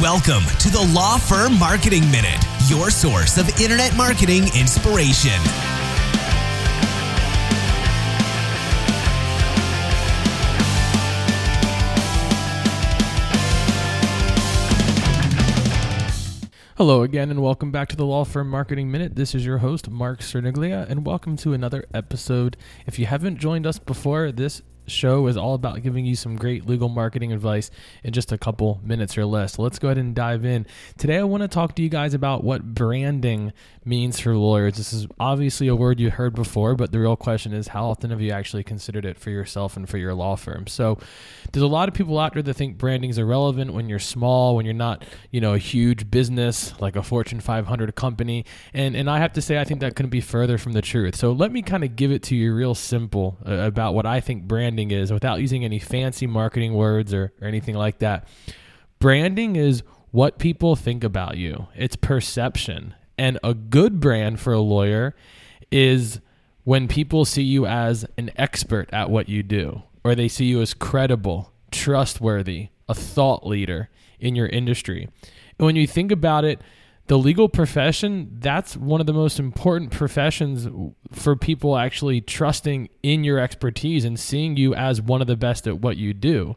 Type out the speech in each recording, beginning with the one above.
Welcome to the Law Firm Marketing Minute, your source of internet marketing inspiration. Hello again, and welcome back to the Law Firm Marketing Minute. This is your host, Mark Cerniglia, and welcome to another episode. If you haven't joined us before, this show is all about giving you some great legal marketing advice in just a couple minutes or less. So let's go ahead and dive in. Today, I want to talk to you guys about what branding means for lawyers. This is obviously a word you heard before, but the real question is how often have you actually considered it for yourself and for your law firm? So there's a lot of people out there that think branding is irrelevant when you're small, when you're not, you know, a huge business like a Fortune 500 company. And and I have to say I think that couldn't be further from the truth. So let me kind of give it to you real simple uh, about what I think branding branding is without using any fancy marketing words or, or anything like that. Branding is what people think about you, it's perception. And a good brand for a lawyer is when people see you as an expert at what you do, or they see you as credible, trustworthy, a thought leader in your industry. And when you think about it, the legal profession, that's one of the most important professions for people actually trusting in your expertise and seeing you as one of the best at what you do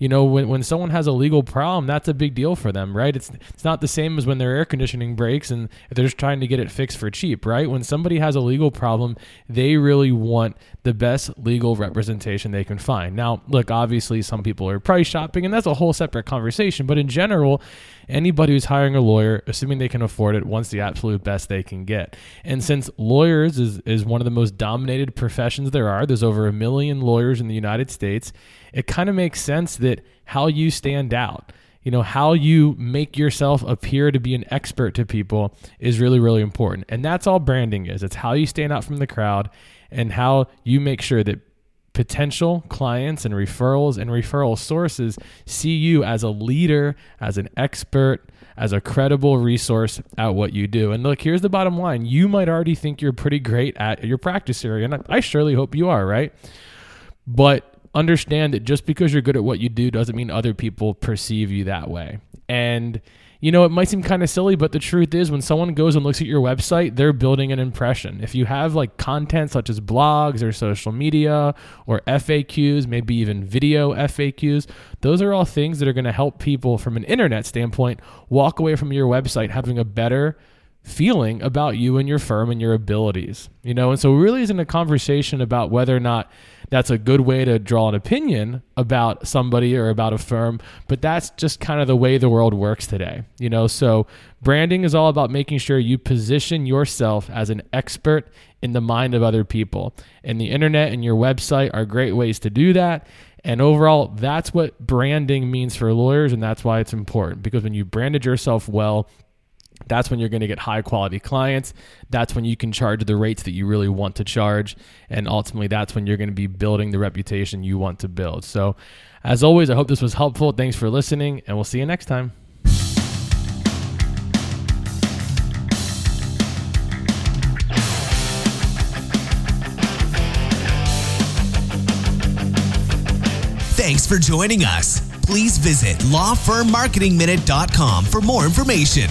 you know, when, when someone has a legal problem, that's a big deal for them, right? It's it's not the same as when their air conditioning breaks and they're just trying to get it fixed for cheap, right? When somebody has a legal problem, they really want the best legal representation they can find. Now, look, obviously some people are price shopping and that's a whole separate conversation, but in general, anybody who's hiring a lawyer, assuming they can afford it, wants the absolute best they can get. And since lawyers is, is one of the most dominated professions there are, there's over a million lawyers in the United States it kind of makes sense that how you stand out, you know, how you make yourself appear to be an expert to people is really, really important. And that's all branding is. It's how you stand out from the crowd and how you make sure that potential clients and referrals and referral sources see you as a leader, as an expert, as a credible resource at what you do. And look, here's the bottom line you might already think you're pretty great at your practice area, and I surely hope you are, right? But understand that just because you're good at what you do doesn't mean other people perceive you that way. And you know, it might seem kind of silly, but the truth is when someone goes and looks at your website, they're building an impression. If you have like content such as blogs or social media or FAQs, maybe even video FAQs, those are all things that are going to help people from an internet standpoint walk away from your website having a better feeling about you and your firm and your abilities. You know, and so really isn't a conversation about whether or not that's a good way to draw an opinion about somebody or about a firm, but that's just kind of the way the world works today. You know, so branding is all about making sure you position yourself as an expert in the mind of other people. And the internet and your website are great ways to do that. And overall, that's what branding means for lawyers, and that's why it's important because when you branded yourself well, that's when you're going to get high quality clients. That's when you can charge the rates that you really want to charge. And ultimately, that's when you're going to be building the reputation you want to build. So, as always, I hope this was helpful. Thanks for listening, and we'll see you next time. Thanks for joining us. Please visit lawfirmmarketingminute.com for more information.